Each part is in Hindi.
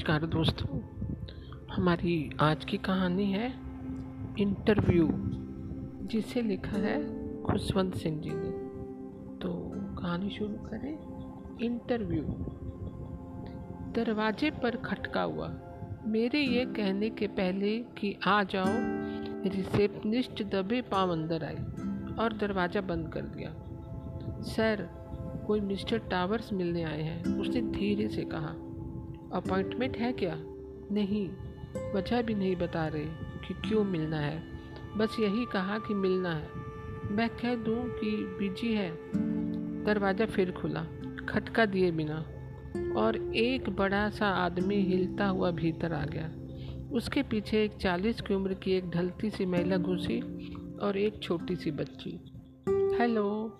नमस्कार दोस्तों, हमारी आज की कहानी है इंटरव्यू जिसे लिखा है खुशवंत सिंह जी ने। तो कहानी शुरू करें इंटरव्यू दरवाजे पर खटका हुआ। मेरे ये कहने के पहले कि आ जाओ, रिसेप्शनिस्ट दबे पाँव अंदर आई और दरवाज़ा बंद कर दिया। सर, कोई मिस्टर टावर्स मिलने आए हैं उसने धीरे से कहा। अपॉइंटमेंट है क्या? नहीं, वजह भी नहीं बता रहे कि क्यों मिलना है। बस यही कहा कि मिलना है। मैं कह दूँ कि बिज़ी है। दरवाज़ा फिर खुला, खटका दिए बिना। और एक बड़ा सा आदमी हिलता हुआ भीतर आ गया। उसके पीछे एक चालीस की उम्र की एक ढलती सी महिला घुसी और एक छोटी सी बच्ची। हेलो,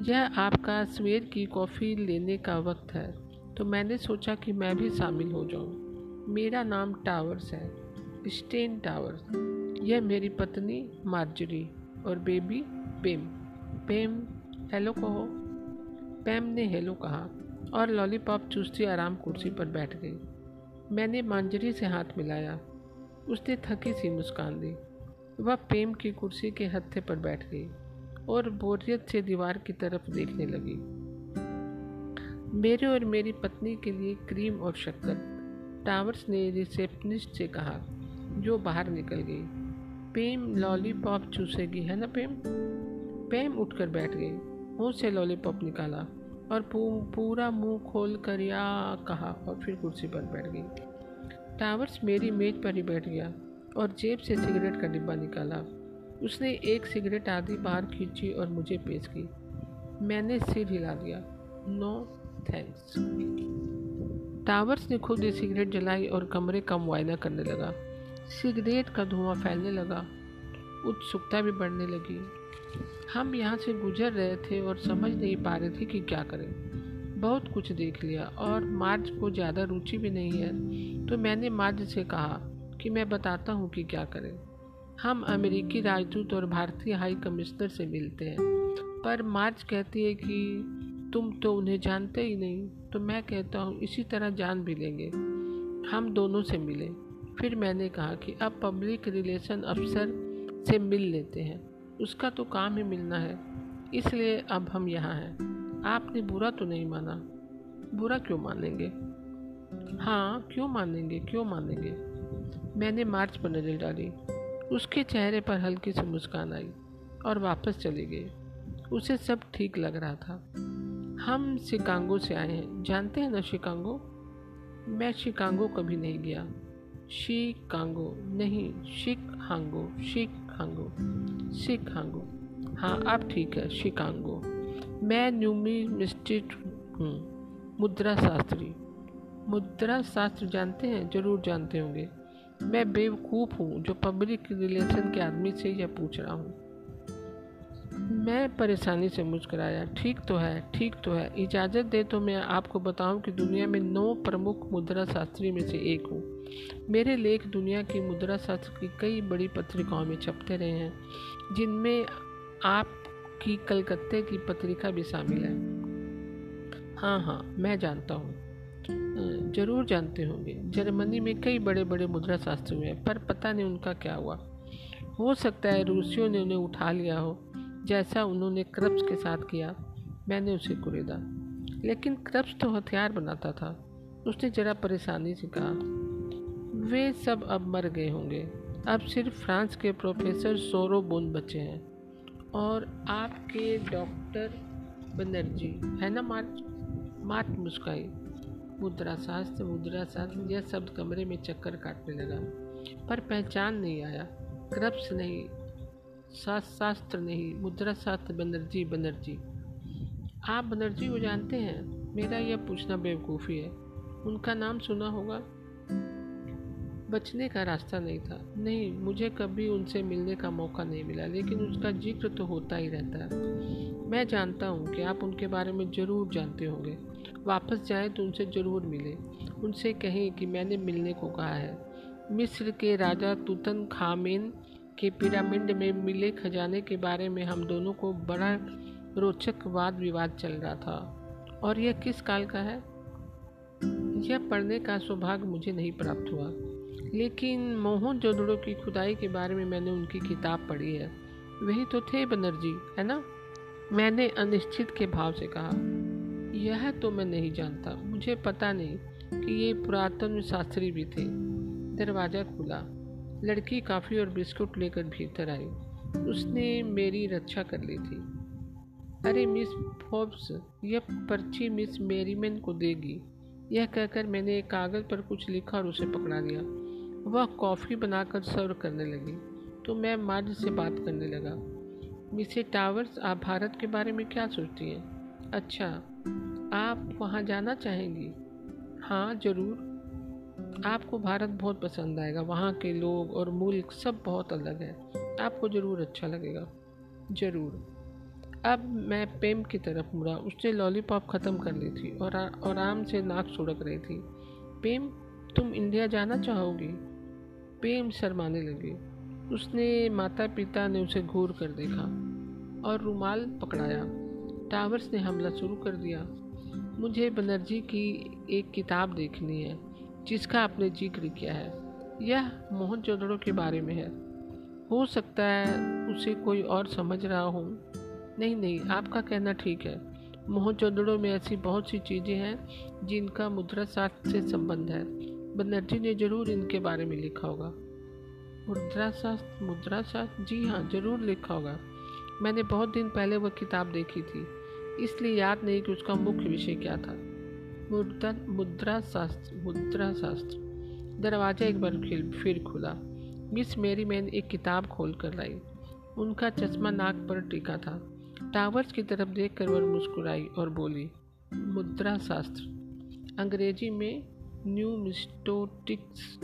यह आपका सवेर की कॉफ़ी लेने का वक्त है। तो मैंने सोचा कि मैं भी शामिल हो जाऊँ। मेरा नाम टावर्स है स्टेन टावर्स यह मेरी पत्नी मार्जरी और बेबी पेम पेम हेलो कहो। पेम ने हेलो कहा और लॉलीपॉप चूसती आराम कुर्सी पर बैठ गई। मैंने मांजरी से हाथ मिलाया। उसने थकी सी मुस्कान दी। वह पेम की कुर्सी के हत्थे पर बैठ गई और बोरियत से दीवार की तरफ़ देखने लगी। मेरे और मेरी पत्नी के लिए क्रीम और शक्कर। टावर्स ने रिसेप्शनिस्ट से कहा, जो बाहर निकल गई। पेम लॉलीपॉप चूसेगी, है ना पेम? पेम उठकर बैठ गई, मुँह से लॉलीपॉप निकाला और पूरा मुँह खोल कर या कहा और फिर कुर्सी पर बैठ गई। टावर्स मेरी मेज पर ही बैठ गया और जेब से सिगरेट का डिब्बा निकाला। उसने एक सिगरेट आधी बाहर खींची और मुझे पेश की। मैंने सिर हिला दिया। नो थैंक्स टावर्स ने खुद ही सिगरेट जलाई और कमरे का मुआयना करने लगा। सिगरेट का धुआँ फैलने लगा। उत्सुकता भी बढ़ने लगी। हम यहाँ से गुजर रहे थे और समझ नहीं पा रहे थे कि क्या करें। बहुत कुछ देख लिया और मार्ज को ज़्यादा रुचि भी नहीं है। तो मैंने मार्ज से कहा कि मैं बताता हूँ कि क्या करें। हम अमेरिकी राजदूत और भारतीय हाई कमिश्नर से मिलते हैं। पर मार्ज कहती है कि तुम तो उन्हें जानते ही नहीं तो मैं कहता हूँ, इसी तरह जान भी लेंगे। हम दोनों से मिले। फिर मैंने कहा कि अब पब्लिक रिलेशन अफसर से मिल लेते हैं। उसका तो काम ही मिलना है। इसलिए अब हम यहाँ हैं। आपने बुरा तो नहीं माना। बुरा क्यों मानेंगे? हाँ क्यों मानेंगे? क्यों मानेंगे? मैंने मार्च पर नज़र डाली। उसके चेहरे पर हल्की सी मुस्कान आई और वापस चली गई। उसे सब ठीक लग रहा था। हम शिकागो से आए हैं। जानते हैं ना शिकागो? मैं शिकागो कभी नहीं गया। शिकागो नहीं शिक हांगो शिक हांगो शिक हांगो हाँ अब ठीक है, शिकागो। मैं न्यूमी मिस्टिट हूँ मुद्रा शास्त्री मुद्रा शास्त्र जानते हैं? ज़रूर जानते होंगे। मैं बेवकूफ़ हूँ, जो पब्लिक रिलेशन के आदमी से यह पूछ रहा हूँ। मैं परेशानी से मुस्कराया, ठीक तो है, ठीक तो है, इजाज़त दे तो मैं आपको बताऊँ कि दुनिया में नौ प्रमुख मुद्रा शास्त्री में से एक हूँ। मेरे लेख दुनिया की मुद्रा शास्त्र की कई बड़ी पत्रिकाओं में छपते रहे हैं, जिनमें आपकी कलकत्ते की पत्रिका भी शामिल है। हाँ हाँ मैं जानता हूँ। ज़रूर जानते होंगे, जर्मनी में कई बड़े बड़े मुद्रा शास्त्री हुए हैं, पर पता नहीं उनका क्या हुआ। हो सकता है रूसियों ने उन्हें उठा लिया हो जैसा उन्होंने क्रप्स के साथ किया, मैंने उसे कुरेदा। लेकिन क्रप्स तो हथियार बनाता था, उसने जरा परेशानी से कहा, वे सब अब मर गए होंगे। अब सिर्फ़ फ्रांस के प्रोफेसर सोरो बोन बचे हैं। और आपके डॉक्टर बनर्जी, है ना मार्च? मार्च मुस्काई। मुद्रा शास्त्र मुद्रा शास्त्र यह शब्द कमरे में चक्कर काटने लगा। पर पहचान नहीं आया। क्रप्स नहीं शास्त्र नहीं, मुद्रा शास्त्र, बनर्जी बनर्जी। आप बनर्जी को जानते हैं? मेरा यह पूछना बेवकूफ़ी है। उनका नाम सुना होगा? बचने का रास्ता नहीं था। नहीं, मुझे कभी उनसे मिलने का मौका नहीं मिला, लेकिन उसका ज़िक्र तो होता ही रहता है। मैं जानता हूँ कि आप उनके बारे में ज़रूर जानते होंगे। वापस जाएँ तो उनसे ज़रूर मिले। उनसे कहें कि मैंने मिलने को कहा है। मिस्र के राजा तुतन खामेन के पिरामिड में मिले खजाने के बारे में हम दोनों को बड़ा रोचक वाद विवाद चल रहा था। और यह किस काल का है? यह पढ़ने का सौभाग्य मुझे नहीं प्राप्त हुआ। लेकिन मोहन जोदड़ो की खुदाई के बारे में मैंने उनकी किताब पढ़ी है। वही तो थे बनर्जी, है ना? मैंने अनिश्चित के भाव से कहा। यह तो मैं नहीं जानता। मुझे पता नहीं कि ये पुरातन शास्त्री भी थे। दरवाज़ा खुला। लड़की काफ़ी और बिस्कुट लेकर भीतर आई। उसने मेरी रक्षा कर ली थी। अरे मिस फोब्स, यह पर्ची मिस मेरीमैन को देगी। यह कहकर मैंने एक कागज़ पर कुछ लिखा और उसे पकड़ा दिया वह कॉफ़ी बनाकर सर्व करने लगी तो मैं मार्ज से बात करने लगा। मिसे टावर्स, आप भारत के बारे में क्या सोचती हैं? अच्छा आप वहाँ जाना चाहेंगी? हाँ ज़रूर। आपको भारत बहुत पसंद आएगा। वहाँ के लोग और मुल्क सब बहुत अलग है। आपको ज़रूर अच्छा लगेगा। ज़रूर। अब मैं पेम की तरफ़ मुड़ा। उसने लॉलीपॉप ख़त्म कर ली थी और आराम से नाक सुड़क रही थी। पेम, तुम इंडिया जाना चाहोगी? पेम शर्माने लगी। उसने माता पिता ने उसे घूर कर देखा और रुमाल पकड़ाया। टावर्स ने हमला शुरू कर दिया। मुझे बनर्जी की एक किताब देखनी है। जिसका आपने ज़िक्र किया है, यह मोहन चौधड़ों के बारे में है। हो सकता है उसे कोई और समझ रहा हो। नहीं नहीं, आपका कहना ठीक है। मोहन चौधड़ों में ऐसी बहुत सी चीज़ें हैं जिनका मुद्रा शास्त्र से संबंध है। बनर्जी ने ज़रूर इनके बारे में लिखा होगा। मुद्रा शास्त्र मुद्रा शास्त्र जी हाँ ज़रूर लिखा होगा। मैंने बहुत दिन पहले वह किताब देखी थी, इसलिए याद नहीं कि उसका मुख्य विषय क्या था। मुद्रा शास्त्र मुद्रा शास्त्र दरवाज़ा एक बार फिर खुला। मिस मेरी मैन एक किताब खोल कर लाई। उनका चश्मा नाक पर टिका था। टावर्स की तरफ़ देख कर वह मुस्कुराई और बोली मुद्रा शास्त्र अंग्रेज़ी में न्यू मिस्टोटिक्स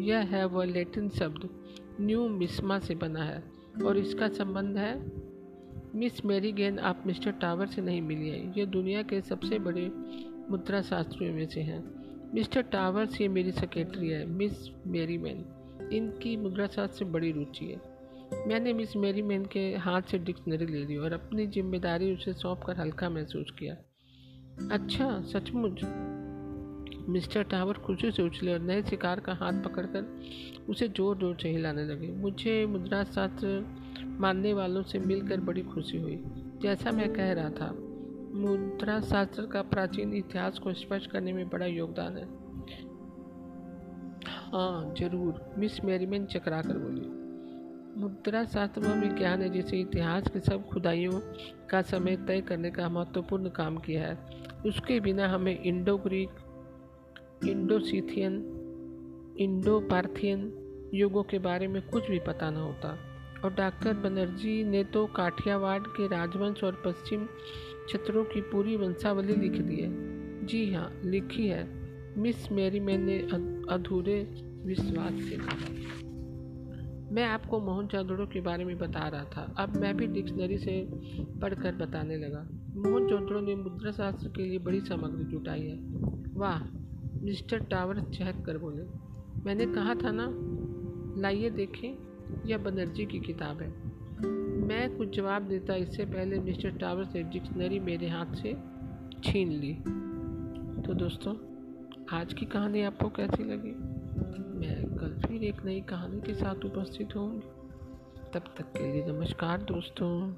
यह है वह लैटिन शब्द न्यू मिस्मा से बना है और इसका संबंध है, मिस मेरी गेंद आप मिस्टर टावर से नहीं मिली है। ये दुनिया के सबसे बड़े मुद्रा शास्त्रियों में से हैं। मिस्टर टावर्स, ये मेरी सेक्रेटरी है, मिस मेरी मैन इनकी मुद्रा शास्त्र से बड़ी रुचि है। मैंने मिस मेरी मैन के हाथ से डिक्शनरी ले ली और अपनी ज़िम्मेदारी उसे सौंप कर हल्का महसूस किया। अच्छा सचमुच। मिस्टर टावर खुशी से उछले और नए शिकार का हाथ पकड़कर उसे ज़ोर ज़ोर से हिलाने लगे। मुझे मुद्रा शास्त्र मानने वालों से मिलकर बड़ी खुशी हुई। जैसा मैं कह रहा था मुद्रा शास्त्र का प्राचीन इतिहास को स्पष्ट करने में बड़ा योगदान है। हाँ ज़रूर। मिस मेरीमैन चकरा कर बोली। मुद्रा शास्त्र वह विज्ञान है, जिसे इतिहास के सब खुदाइयों का समय तय करने का महत्वपूर्ण काम किया है। उसके बिना हमें Indo Greek, Indo Scythian Indo Parthian युगों के बारे में कुछ भी पता न होता। और डॉक्टर बनर्जी ने तो काठियावाड़ के राजवंश और पश्चिम क्षेत्रों की पूरी वंशावली लिख दी है। जी हाँ लिखी है। मिस मेरी मैंने अधूरे विश्वास से कहा मैं आपको मोहन चौधड़ों के बारे में बता रहा था। अब मैं भी डिक्शनरी से पढ़कर बताने लगा। मोहन चौधड़ों ने मुद्रा शास्त्र के लिए बड़ी सामग्री जुटाई है। वाह, मिस्टर टावर चहक कर बोले। मैंने कहा था ना, लाइए देखें, यह बनर्जी की किताब है। मैं कुछ जवाब देता इससे पहले मिस्टर टावर से डिक्शनरी मेरे हाथ से छीन ली। तो दोस्तों, आज की कहानी आपको कैसी लगी? मैं कल फिर एक नई कहानी के साथ उपस्थित हूँ तब तक के लिए नमस्कार दोस्तों।